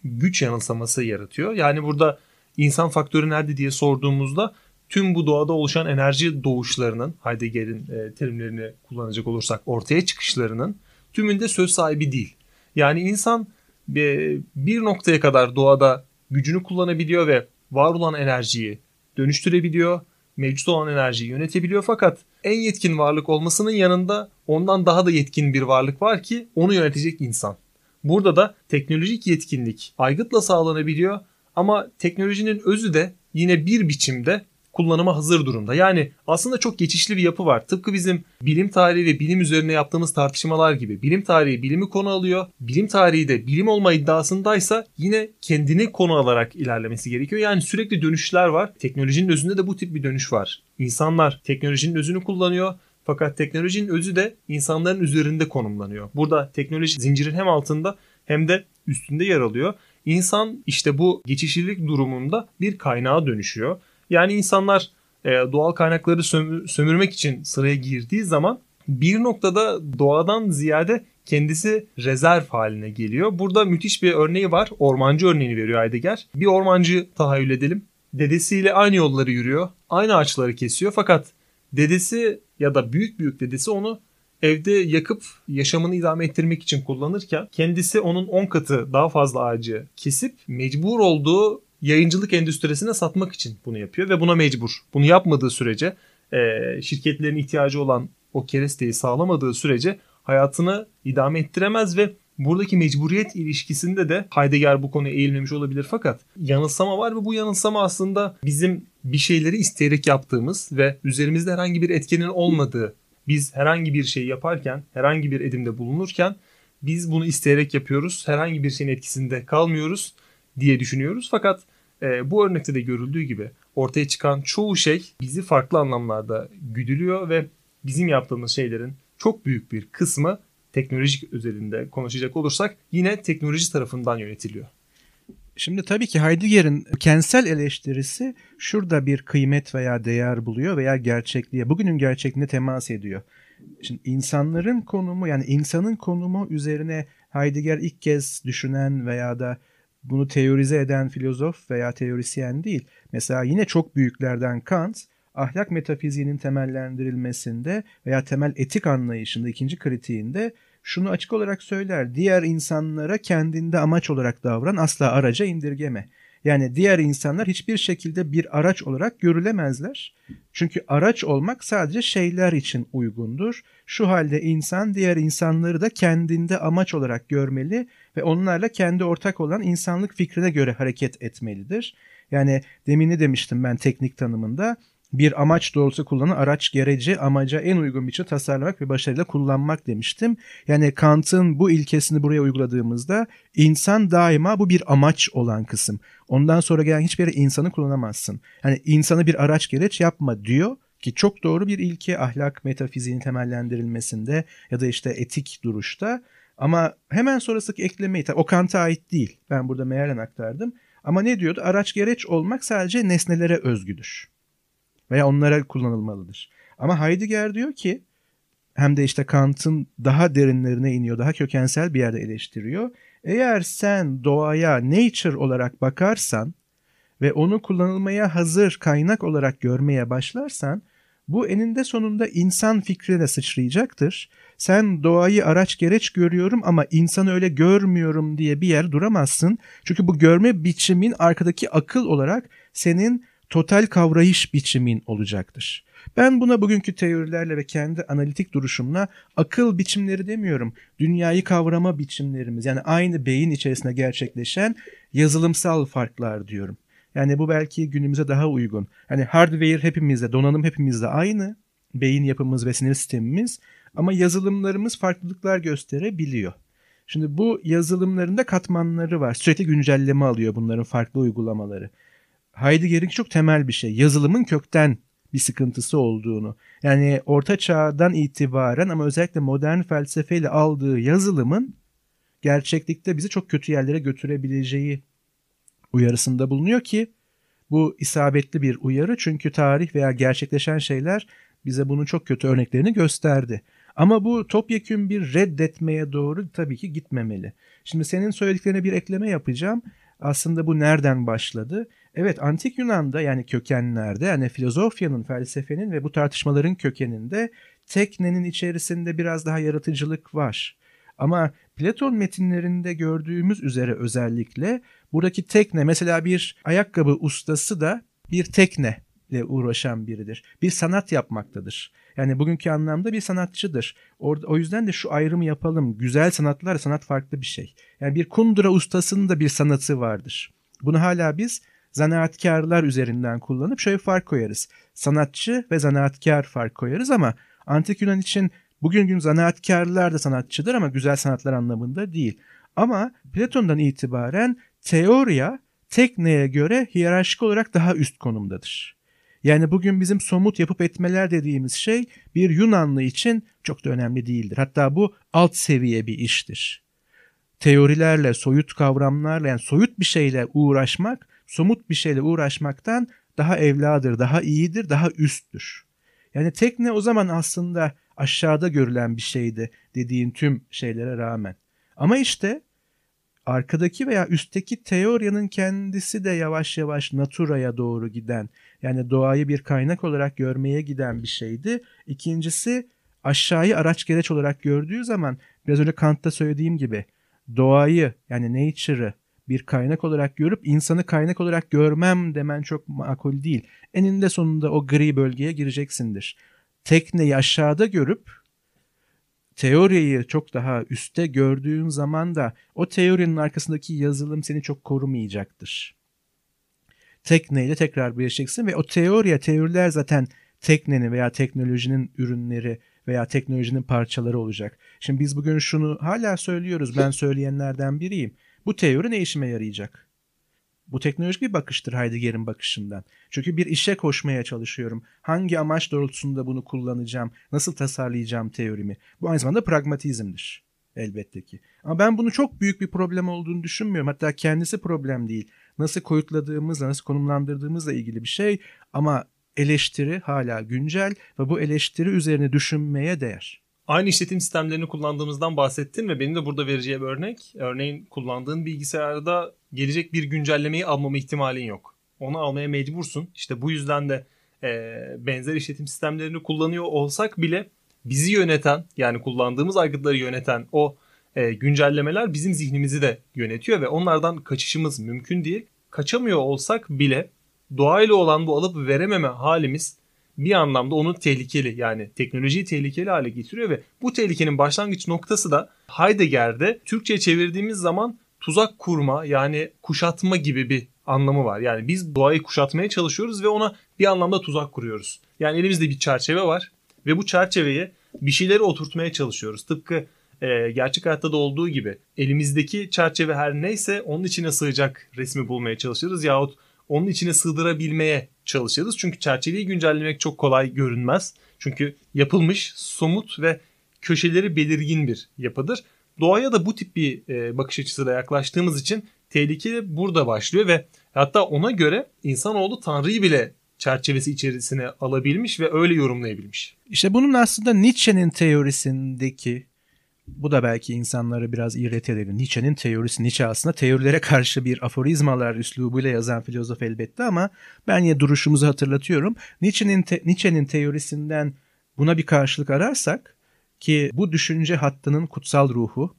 güç yanılsaması yaratıyor. Yani burada insan faktörü nerede diye sorduğumuzda tüm bu doğada oluşan enerji doğuşlarının Heidegger'in e, terimlerini kullanacak olursak ortaya çıkışlarının tümünde söz sahibi değil. Yani insan e, bir noktaya kadar doğada gücünü kullanabiliyor ve var olan enerjiyi dönüştürebiliyor. Mevcut olan enerjiyi yönetebiliyor fakat en yetkin varlık olmasının yanında ondan daha da yetkin bir varlık var ki onu yönetecek insan. Burada da teknolojik yetkinlik aygıtla sağlanabiliyor ama teknolojinin özü de yine bir biçimde kullanıma hazır durumda. Yani aslında çok geçişli bir yapı var. Tıpkı bizim bilim tarihi ve bilim üzerine yaptığımız tartışmalar gibi. Bilim tarihi bilimi konu alıyor. Bilim tarihi de bilim olma iddiasındaysa yine kendini konu alarak ilerlemesi gerekiyor. Yani sürekli dönüşler var. Teknolojinin özünde de bu tip bir dönüş var. İnsanlar teknolojinin özünü kullanıyor. Fakat teknolojinin özü de insanların üzerinde konumlanıyor. Burada teknoloji zincirin hem altında hem de üstünde yer alıyor. İnsan işte bu geçişlilik durumunda bir kaynağa dönüşüyor. Yani insanlar e, doğal kaynakları sömür, sömürmek için sıraya girdiği zaman bir noktada doğadan ziyade kendisi rezerv haline geliyor. Burada müthiş bir örneği var. Ormancı örneğini veriyor Heidegger. Bir ormancı tahayyül edelim. Dedesiyle aynı yolları yürüyor. Aynı ağaçları kesiyor fakat dedesi ya da büyük büyük dedesi onu evde yakıp yaşamını idame ettirmek için kullanırken kendisi onun 10 katı daha fazla ağacı kesip mecbur olduğu yayıncılık endüstrisine satmak için bunu yapıyor ve buna mecbur. Bunu yapmadığı sürece e, şirketlerin ihtiyacı olan o keresteyi sağlamadığı sürece hayatını idame ettiremez ve buradaki mecburiyet ilişkisinde de Heidegger bu konuya eğilmemiş olabilir fakat yanılsama var ve bu yanılsama aslında bizim bir şeyleri isteyerek yaptığımız ve üzerimizde herhangi bir etkenin olmadığı biz herhangi bir şey yaparken herhangi bir edimde bulunurken biz bunu isteyerek yapıyoruz. Herhangi bir şeyin etkisinde kalmıyoruz diye düşünüyoruz. Fakat e, bu örnekte de görüldüğü gibi ortaya çıkan çoğu şey bizi farklı anlamlarda güdülüyor ve bizim yaptığımız şeylerin çok büyük bir kısmı teknolojik özelinde konuşacak olursak yine teknoloji tarafından yönetiliyor. Şimdi tabii ki Heidegger'in kentsel eleştirisi şurada bir kıymet veya değer buluyor veya gerçekliğe, bugünün gerçekliğine temas ediyor. Şimdi insanların konumu yani insanın konumu üzerine Heidegger ilk kez düşünen veya da bunu teorize eden filozof veya teorisyen değil. Mesela yine çok büyüklerden Kant ahlak metafiziğinin temellendirilmesinde veya temel etik anlayışında ikinci kritiğinde şunu açık olarak söyler. Diğer insanlara kendinde amaç olarak davran asla araca indirgeme. Yani diğer insanlar hiçbir şekilde bir araç olarak görülemezler. Çünkü araç olmak sadece şeyler için uygundur. Şu halde insan diğer insanları da kendinde amaç olarak görmeli ve onlarla kendi ortak olan insanlık fikrine göre hareket etmelidir. Yani demin ne demiştim ben teknik tanımında? Bir amaç doğrultusu kullanan araç gereci amaca en uygun biçimde tasarlamak ve başarıyla kullanmak demiştim. Yani Kant'ın bu ilkesini buraya uyguladığımızda insan daima bu bir amaç olan kısım. Ondan sonra gelen hiçbir yere insanı kullanamazsın. Yani insanı bir araç gereç yapma diyor ki çok doğru bir ilke ahlak metafiziğinin temellendirilmesinde ya da işte etik duruşta. Ama hemen sonrasındaki eklemeyi o Kant'a ait değil. Ben burada mealen aktardım. Ama ne diyordu? Araç gereç olmak sadece nesnelere özgüdür veya onlara kullanılmalıdır. Ama Heidegger diyor ki hem de işte Kant'ın daha derinlerine iniyor, daha kökensel bir yerde eleştiriyor. Eğer sen doğaya nature olarak bakarsan ve onu kullanılmaya hazır kaynak olarak görmeye başlarsan bu eninde sonunda insan fikrine sıçrayacaktır. Sen doğayı araç gereç görüyorum ama insanı öyle görmüyorum diye bir yer duramazsın. Çünkü bu görme biçimin arkadaki akıl olarak senin total kavrayış biçimin olacaktır. Ben buna bugünkü teorilerle ve kendi analitik duruşumla akıl biçimleri demiyorum. Dünyayı kavrama biçimlerimiz yani aynı beyin içerisinde gerçekleşen yazılımsal farklar diyorum. Yani bu belki günümüze daha uygun. Hani hardware hepimizde, donanım hepimizde aynı. Beyin yapımız ve sinir sistemimiz ama yazılımlarımız farklılıklar gösterebiliyor. Şimdi bu yazılımlarında katmanları var. Sürekli güncelleme alıyor bunların farklı uygulamaları. Heidegger'in çok temel bir şey. Yazılımın kökten bir sıkıntısı olduğunu. Yani orta çağdan itibaren ama özellikle modern felsefeyle aldığı yazılımın gerçeklikte bizi çok kötü yerlere götürebileceği uyarısında bulunuyor ki bu isabetli bir uyarı çünkü tarih veya gerçekleşen şeyler bize bunun çok kötü örneklerini gösterdi. Ama bu topyekün bir reddetmeye doğru tabii ki gitmemeli. Şimdi senin söylediklerine bir ekleme yapacağım. Aslında bu nereden başladı? Evet antik Yunan'da yani kökenlerde yani filozofyanın, felsefenin ve bu tartışmaların kökeninde teknenin içerisinde biraz daha yaratıcılık var. Ama Platon metinlerinde gördüğümüz üzere özellikle buradaki tekne mesela bir ayakkabı ustası da bir tekne ile uğraşan biridir. Bir sanat yapmaktadır. Yani bugünkü anlamda bir sanatçıdır. Orada, o yüzden de şu ayrımı yapalım. Güzel sanatlar, sanat farklı bir şey. Yani bir kundura ustasının da bir sanatı vardır. Bunu hala biz zanaatkarlar üzerinden kullanıp şöyle fark koyarız. Sanatçı ve zanaatkar fark koyarız ama Antik Yunan için bugün gün zanaatkarlar da sanatçıdır ama güzel sanatlar anlamında değil. Ama Platon'dan itibaren teoriya tekneye göre hiyerarşik olarak daha üst konumdadır. Yani bugün bizim somut yapıp etmeler dediğimiz şey bir Yunanlı için çok da önemli değildir. Hatta bu alt seviye bir iştir. Teorilerle, soyut kavramlarla yani soyut bir şeyle uğraşmak, somut bir şeyle uğraşmaktan daha evladır, daha iyidir, daha üsttür. Yani tekne o zaman aslında aşağıda görülen bir şeydi dediğin tüm şeylere rağmen. Ama işte arkadaki veya üstteki teoryanın kendisi de yavaş yavaş naturaya doğru giden yani doğayı bir kaynak olarak görmeye giden bir şeydi. İkincisi aşağıyı araç gereç olarak gördüğü zaman biraz önce Kant'ta söylediğim gibi doğayı yani nature'ı bir kaynak olarak görüp insanı kaynak olarak görmem demen çok makul değil. Eninde sonunda o gri bölgeye gireceksindir. Tekneyi aşağıda görüp teoriyi çok daha üstte gördüğün zaman da o teorinin arkasındaki yazılım seni çok korumayacaktır. Tekneyle tekrar birleşeceksin ve o teoriye, teoriler zaten teknenin veya teknolojinin ürünleri veya teknolojinin parçaları olacak. Şimdi biz bugün şunu hala söylüyoruz. Ben söyleyenlerden biriyim. Bu teori ne işime yarayacak? Bu teknolojik bir bakıştır Heidegger'in bakışından. Çünkü bir işe koşmaya çalışıyorum. Hangi amaç doğrultusunda bunu kullanacağım? Nasıl tasarlayacağım teorimi? Bu aynı zamanda pragmatizmdir elbette ki. Ama ben bunu çok büyük bir problem olduğunu düşünmüyorum. Hatta kendisi problem değil. Nasıl koyutladığımızla, nasıl konumlandırdığımızla ilgili bir şey. Ama eleştiri hala güncel ve bu eleştiri üzerine düşünmeye değer. Aynı işletim sistemlerini kullandığımızdan bahsettin ve benim de burada vereceğim örnek. Örneğin kullandığın bilgisayarda gelecek bir güncellemeyi almama ihtimalin yok. Onu almaya mecbursun. İşte bu yüzden de e, benzer işletim sistemlerini kullanıyor olsak bile bizi yöneten yani kullandığımız aygıtları yöneten o e, güncellemeler bizim zihnimizi de yönetiyor ve onlardan kaçışımız mümkün değil. Kaçamıyor olsak bile doğayla olan bu alıp verememe halimiz bir anlamda onu tehlikeli yani teknolojiyi tehlikeli hale getiriyor ve bu tehlikenin başlangıç noktası da Heidegger'de Türkçe'ye çevirdiğimiz zaman tuzak kurma yani kuşatma gibi bir anlamı var. Yani biz doğayı kuşatmaya çalışıyoruz ve ona bir anlamda tuzak kuruyoruz. Yani elimizde bir çerçeve var ve bu çerçeveye bir şeyleri oturtmaya çalışıyoruz. Tıpkı e, gerçek hayatta da olduğu gibi elimizdeki çerçeve her neyse onun içine sığacak resmi bulmaya çalışırız yahut onun içine sığdırabilmeye çalışırız. Çünkü çerçeveyi güncellemek çok kolay görünmez. Çünkü yapılmış, somut ve köşeleri belirgin bir yapıdır. Doğaya da bu tip bir e, bakış açısıyla yaklaştığımız için tehlike burada başlıyor ve hatta ona göre insanoğlu Tanrı'yı bile çerçevesi içerisine alabilmiş ve öyle yorumlayabilmiş. İşte bunun aslında Nietzsche'nin teorisindeki bu da belki insanları biraz irrite. Nietzsche'nin teorisi. Nietzsche aslında teorilere karşı bir aforizmalar üslubuyla yazan filozof elbette ama ben yine duruşumuzu hatırlatıyorum. Nietzsche'nin te- Nietzsche'nin teorisinden buna bir karşılık ararsak ki bu düşünce hattının kutsal ruhu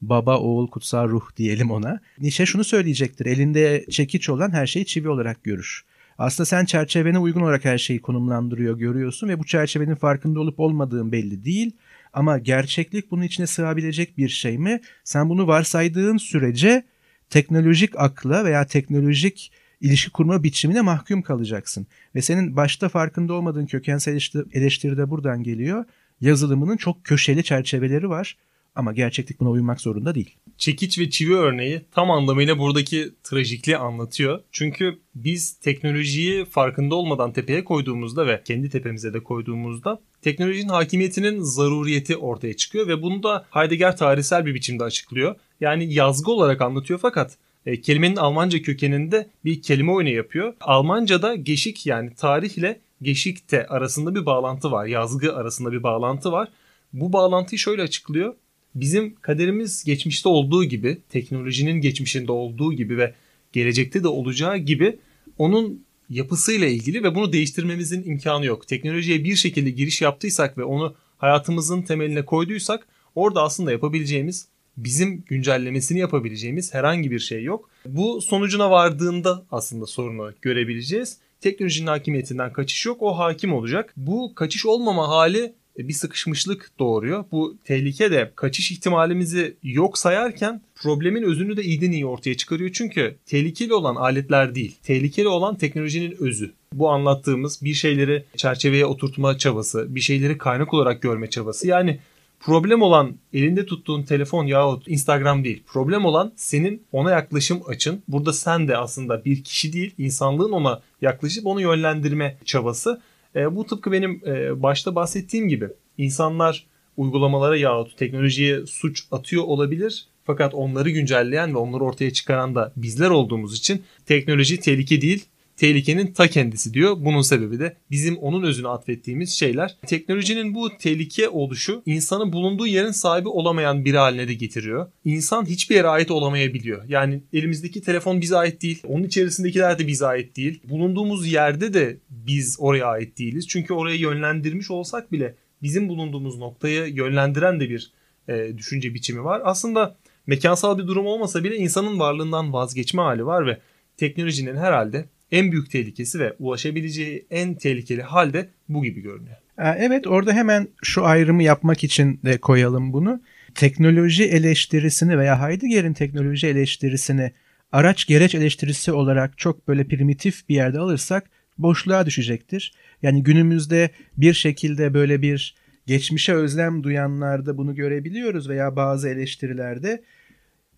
baba oğul kutsal ruh diyelim ona. Nietzsche şunu söyleyecektir. Elinde çekiç olan her şeyi çivi olarak görür. Aslında sen çerçevene uygun olarak her şeyi konumlandırıyor, görüyorsun ve bu çerçevenin farkında olup olmadığın belli değil. Ama gerçeklik bunun içine sığabilecek bir şey mi? Sen bunu varsaydığın sürece teknolojik akla veya teknolojik ilişki kurma biçimine mahkum kalacaksın. Ve senin başta farkında olmadığın kökensel eleştiri de buradan geliyor. Yazılımının çok köşeli çerçeveleri var ama gerçeklik buna uymak zorunda değil. Çekiç ve çivi örneği tam anlamıyla buradaki trajikliği anlatıyor. Çünkü biz teknolojiyi farkında olmadan tepeye koyduğumuzda ve kendi tepemize de koyduğumuzda teknolojinin hakimiyetinin zaruriyeti ortaya çıkıyor ve bunu da Heidegger tarihsel bir biçimde açıklıyor. Yani yazgı olarak anlatıyor fakat e, kelimenin Almanca kökeninde bir kelime oyunu yapıyor. Almanca'da geçik yani tarih ile geçikte arasında bir bağlantı var. Yazgı arasında bir bağlantı var. Bu bağlantıyı şöyle açıklıyor. Bizim kaderimiz geçmişte olduğu gibi, teknolojinin geçmişinde olduğu gibi ve gelecekte de olacağı gibi onun yapısıyla ilgili ve bunu değiştirmemizin imkanı yok. Teknolojiye bir şekilde giriş yaptıysak ve onu hayatımızın temeline koyduysak orada aslında yapabileceğimiz bizim güncellemesini yapabileceğimiz herhangi bir şey yok. Bu sonucuna vardığında aslında sorunu görebileceğiz. Teknolojinin hakimiyetinden kaçış yok. O hakim olacak. Bu kaçış olmama hali bir sıkışmışlık doğuruyor. Bu tehlike de kaçış ihtimalimizi yok sayarken problemin özünü de iyiden iyi ortaya çıkarıyor. Çünkü tehlikeli olan aletler değil, tehlikeli olan teknolojinin özü. Bu anlattığımız bir şeyleri çerçeveye oturtma çabası, bir şeyleri kaynak olarak görme çabası. Yani problem olan elinde tuttuğun telefon yahut Instagram değil. Problem olan senin ona yaklaşım açın. Burada sen de aslında bir kişi değil, insanlığın ona yaklaşıp onu yönlendirme çabası. E, bu tıpkı benim e, başta bahsettiğim gibi insanlar uygulamalara yahut teknolojiye suç atıyor olabilir. Fakat onları güncelleyen ve onları ortaya çıkaran da bizler olduğumuz için teknoloji tehlike değil, tehlikenin ta kendisi diyor. Bunun sebebi de bizim onun özünü atfettiğimiz şeyler. Teknolojinin bu tehlike oluşu insanın bulunduğu yerin sahibi olamayan biri haline de getiriyor. İnsan hiçbir yere ait olamayabiliyor. Yani elimizdeki telefon bize ait değil. Onun içerisindekiler de bize ait değil. Bulunduğumuz yerde de biz oraya ait değiliz. Çünkü oraya yönlendirmiş olsak bile bizim bulunduğumuz noktayı yönlendiren de bir e, düşünce biçimi var. Aslında mekansal bir durum olmasa bile insanın varlığından vazgeçme hali var ve teknolojinin herhalde en büyük tehlikesi ve ulaşabileceği en tehlikeli halde bu gibi görünüyor. Evet orada hemen şu ayrımı yapmak için de koyalım bunu. Teknoloji eleştirisini veya Heidegger'in teknoloji eleştirisini araç gereç eleştirisi olarak çok böyle primitif bir yerde alırsak boşluğa düşecektir. Yani günümüzde bir şekilde böyle bir geçmişe özlem duyanlarda bunu görebiliyoruz veya bazı eleştirilerde.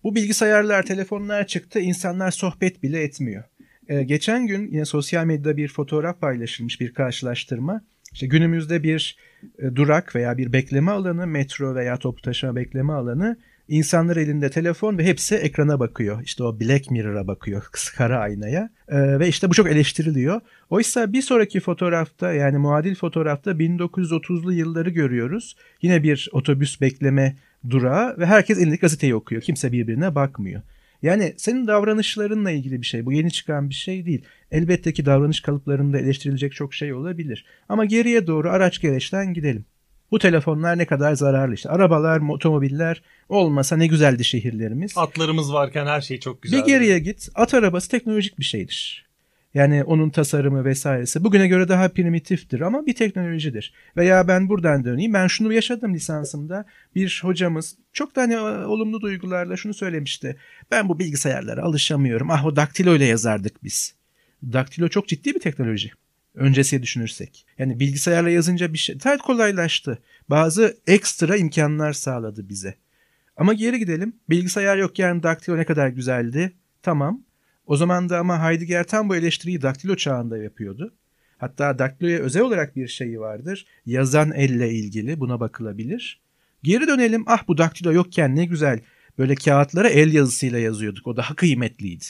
Bu bilgisayarlar, telefonlar çıktı, insanlar sohbet bile etmiyor. Ee, geçen gün yine sosyal medyada bir fotoğraf paylaşılmış bir karşılaştırma. İşte günümüzde bir e, durak veya bir bekleme alanı, metro veya toplu taşıma bekleme alanı insanlar elinde telefon ve hepsi ekrana bakıyor. İşte o Black Mirror'a bakıyor, kara aynaya. Ee, ve işte bu çok eleştiriliyor. Oysa bir sonraki fotoğrafta yani muadil fotoğrafta 1930'lu yılları görüyoruz. Yine bir otobüs bekleme durağı ve herkes elindeki gazeteyi okuyor. Kimse birbirine bakmıyor. Yani senin davranışlarınla ilgili bir şey. Bu yeni çıkan bir şey değil. Elbette ki davranış kalıplarında eleştirilecek çok şey olabilir. Ama geriye doğru araç gereçten gidelim. Bu telefonlar ne kadar zararlı işte. Arabalar, otomobiller olmasa ne güzeldi şehirlerimiz. Atlarımız varken her şey çok güzel. Bir geriye git. At arabası teknolojik bir şeydir. Yani onun tasarımı vesairesi bugüne göre daha primitiftir ama bir teknolojidir. Veya ben buradan döneyim. Ben şunu yaşadım lisansımda. Bir hocamız çok da hani olumlu duygularla şunu söylemişti. Ben bu bilgisayarlara alışamıyorum. Ah o daktilo ile yazardık biz. Daktilo çok ciddi bir teknoloji. Öncesiye düşünürsek. Yani bilgisayarla yazınca bir şey tabii kolaylaştı. Bazı ekstra imkanlar sağladı bize. Ama geri gidelim. Bilgisayar yok yani daktilo ne kadar güzeldi. Tamam. O zaman da ama Heidegger tam bu eleştiriyi daktilo çağında yapıyordu. Hatta daktiloya özel olarak bir şeyi vardır. Yazan elle ilgili buna bakılabilir. Geri dönelim. Ah bu daktilo yokken ne güzel. Böyle kağıtlara el yazısıyla yazıyorduk. O daha kıymetliydi.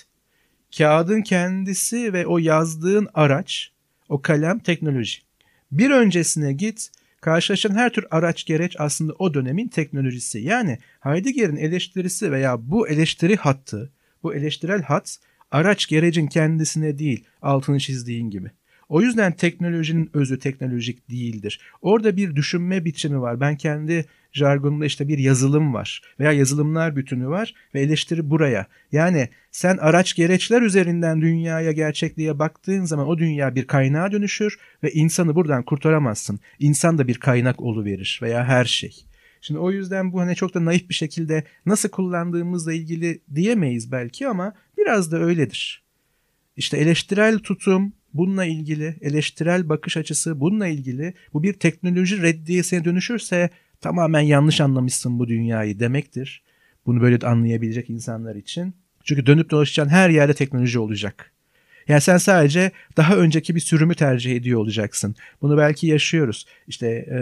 Kağıdın kendisi ve o yazdığın araç, o kalem teknoloji. Bir öncesine git. Karşılaşan her tür araç gereç aslında o dönemin teknolojisi. Yani Heidegger'in eleştirisi veya bu eleştiri hattı, bu eleştirel hat Araç gerecin kendisine değil altını çizdiğin gibi. O yüzden teknolojinin özü teknolojik değildir. Orada bir düşünme biçimi var. Ben kendi jargonumda işte bir yazılım var veya yazılımlar bütünü var ve eleştiri buraya. Yani sen araç gereçler üzerinden dünyaya gerçekliğe baktığın zaman o dünya bir kaynağa dönüşür ve insanı buradan kurtaramazsın. İnsan da bir kaynak verir veya her şey. Şimdi o yüzden bu hani çok da naif bir şekilde nasıl kullandığımızla ilgili diyemeyiz belki ama biraz da öyledir. İşte eleştirel tutum bununla ilgili, eleştirel bakış açısı bununla ilgili bu bir teknoloji reddiyesine dönüşürse tamamen yanlış anlamışsın bu dünyayı demektir. Bunu böyle anlayabilecek insanlar için. Çünkü dönüp dolaşacağın her yerde teknoloji olacak. Yani sen sadece daha önceki bir sürümü tercih ediyor olacaksın. Bunu belki yaşıyoruz. İşte e,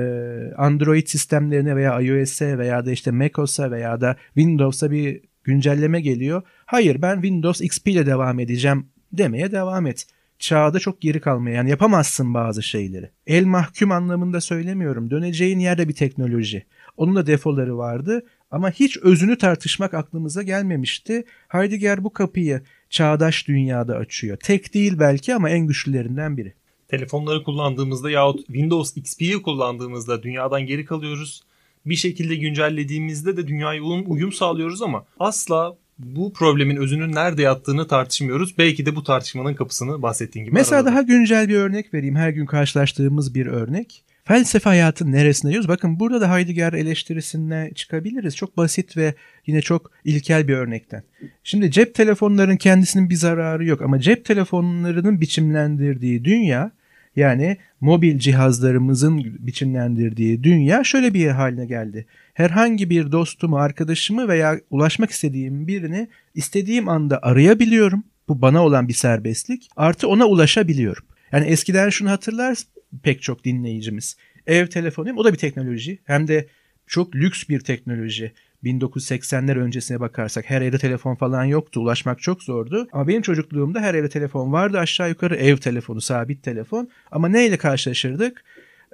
Android sistemlerine veya iOS'e veya da işte macOS'a veya da Windows'a bir güncelleme geliyor. Hayır ben Windows XP ile devam edeceğim demeye devam et. Çağda çok geri kalmaya yani yapamazsın bazı şeyleri. El mahkum anlamında söylemiyorum. Döneceğin yerde bir teknoloji. Onun da defoları vardı ama hiç özünü tartışmak aklımıza gelmemişti. Heidegger bu kapıyı çağdaş dünyada açıyor. Tek değil belki ama en güçlülerinden biri. Telefonları kullandığımızda yahut Windows XP'yi kullandığımızda dünyadan geri kalıyoruz. Bir şekilde güncellediğimizde de dünyaya uyum, uyum sağlıyoruz ama asla bu problemin özünün nerede yattığını tartışmıyoruz. Belki de bu tartışmanın kapısını bahsettiğin gibi Mesela araladı. daha güncel bir örnek vereyim. Her gün karşılaştığımız bir örnek. Felsefe hayatın neresine diyoruz? Bakın burada da Heidegger eleştirisine çıkabiliriz. Çok basit ve yine çok ilkel bir örnekten. Şimdi cep telefonlarının kendisinin bir zararı yok ama cep telefonlarının biçimlendirdiği dünya yani mobil cihazlarımızın biçimlendirdiği dünya şöyle bir haline geldi. Herhangi bir dostumu, arkadaşımı veya ulaşmak istediğim birini istediğim anda arayabiliyorum. Bu bana olan bir serbestlik. Artı ona ulaşabiliyorum. Yani eskiden şunu hatırlar pek çok dinleyicimiz. Ev telefonu o da bir teknoloji. Hem de çok lüks bir teknoloji. 1980'ler öncesine bakarsak her evde telefon falan yoktu. Ulaşmak çok zordu. Ama benim çocukluğumda her evde telefon vardı. Aşağı yukarı ev telefonu, sabit telefon. Ama neyle karşılaşırdık?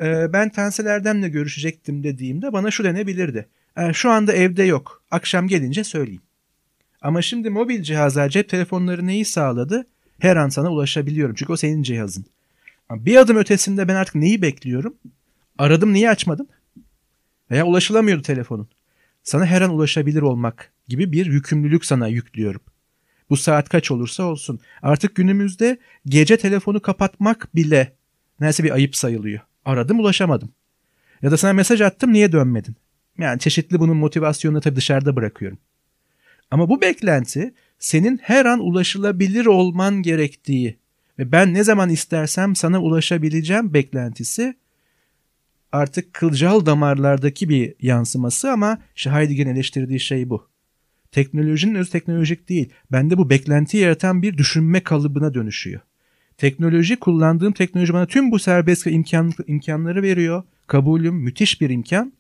Ee, ben Tansel Erdem'le görüşecektim dediğimde bana şu denebilirdi. Ee, şu anda evde yok. Akşam gelince söyleyeyim. Ama şimdi mobil cihazlar, cep telefonları neyi sağladı? Her an sana ulaşabiliyorum. Çünkü o senin cihazın. Bir adım ötesinde ben artık neyi bekliyorum? Aradım niye açmadın? Veya ulaşılamıyordu telefonun. Sana her an ulaşabilir olmak gibi bir yükümlülük sana yüklüyorum. Bu saat kaç olursa olsun. Artık günümüzde gece telefonu kapatmak bile neyse bir ayıp sayılıyor. Aradım ulaşamadım. Ya da sana mesaj attım niye dönmedin? Yani çeşitli bunun motivasyonunu tabii dışarıda bırakıyorum. Ama bu beklenti senin her an ulaşılabilir olman gerektiği ve ben ne zaman istersem sana ulaşabileceğim beklentisi artık kılcal damarlardaki bir yansıması ama işte Heidegger'in eleştirdiği şey bu. Teknolojinin öz teknolojik değil. Bende bu beklenti yaratan bir düşünme kalıbına dönüşüyor. Teknoloji kullandığım teknoloji bana tüm bu serbest imkan, imkanları veriyor. Kabulüm müthiş bir imkan.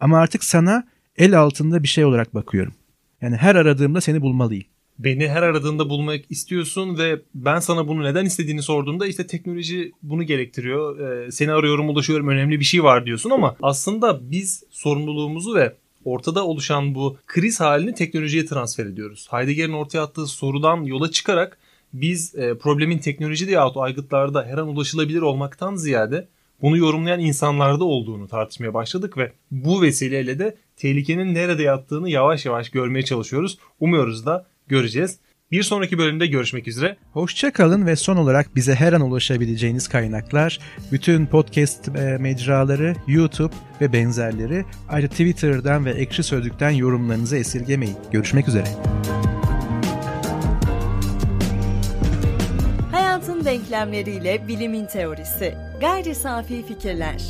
Ama artık sana el altında bir şey olarak bakıyorum. Yani her aradığımda seni bulmalıyım. Beni her aradığında bulmak istiyorsun ve ben sana bunu neden istediğini sorduğumda işte teknoloji bunu gerektiriyor. Ee, seni arıyorum, ulaşıyorum, önemli bir şey var diyorsun ama aslında biz sorumluluğumuzu ve ortada oluşan bu kriz halini teknolojiye transfer ediyoruz. Heidegger'in ortaya attığı sorudan yola çıkarak biz e, problemin teknolojide yahut aygıtlarda her an ulaşılabilir olmaktan ziyade bunu yorumlayan insanlarda olduğunu tartışmaya başladık ve bu vesileyle de tehlikenin nerede yattığını yavaş yavaş görmeye çalışıyoruz. Umuyoruz da göreceğiz. Bir sonraki bölümde görüşmek üzere. Hoşçakalın ve son olarak bize her an ulaşabileceğiniz kaynaklar, bütün podcast e, mecraları, YouTube ve benzerleri, ayrıca Twitter'dan ve Ekşi Sözlük'ten yorumlarınızı esirgemeyin. Görüşmek üzere. Hayatın denklemleriyle bilimin teorisi. Gayri safi fikirler.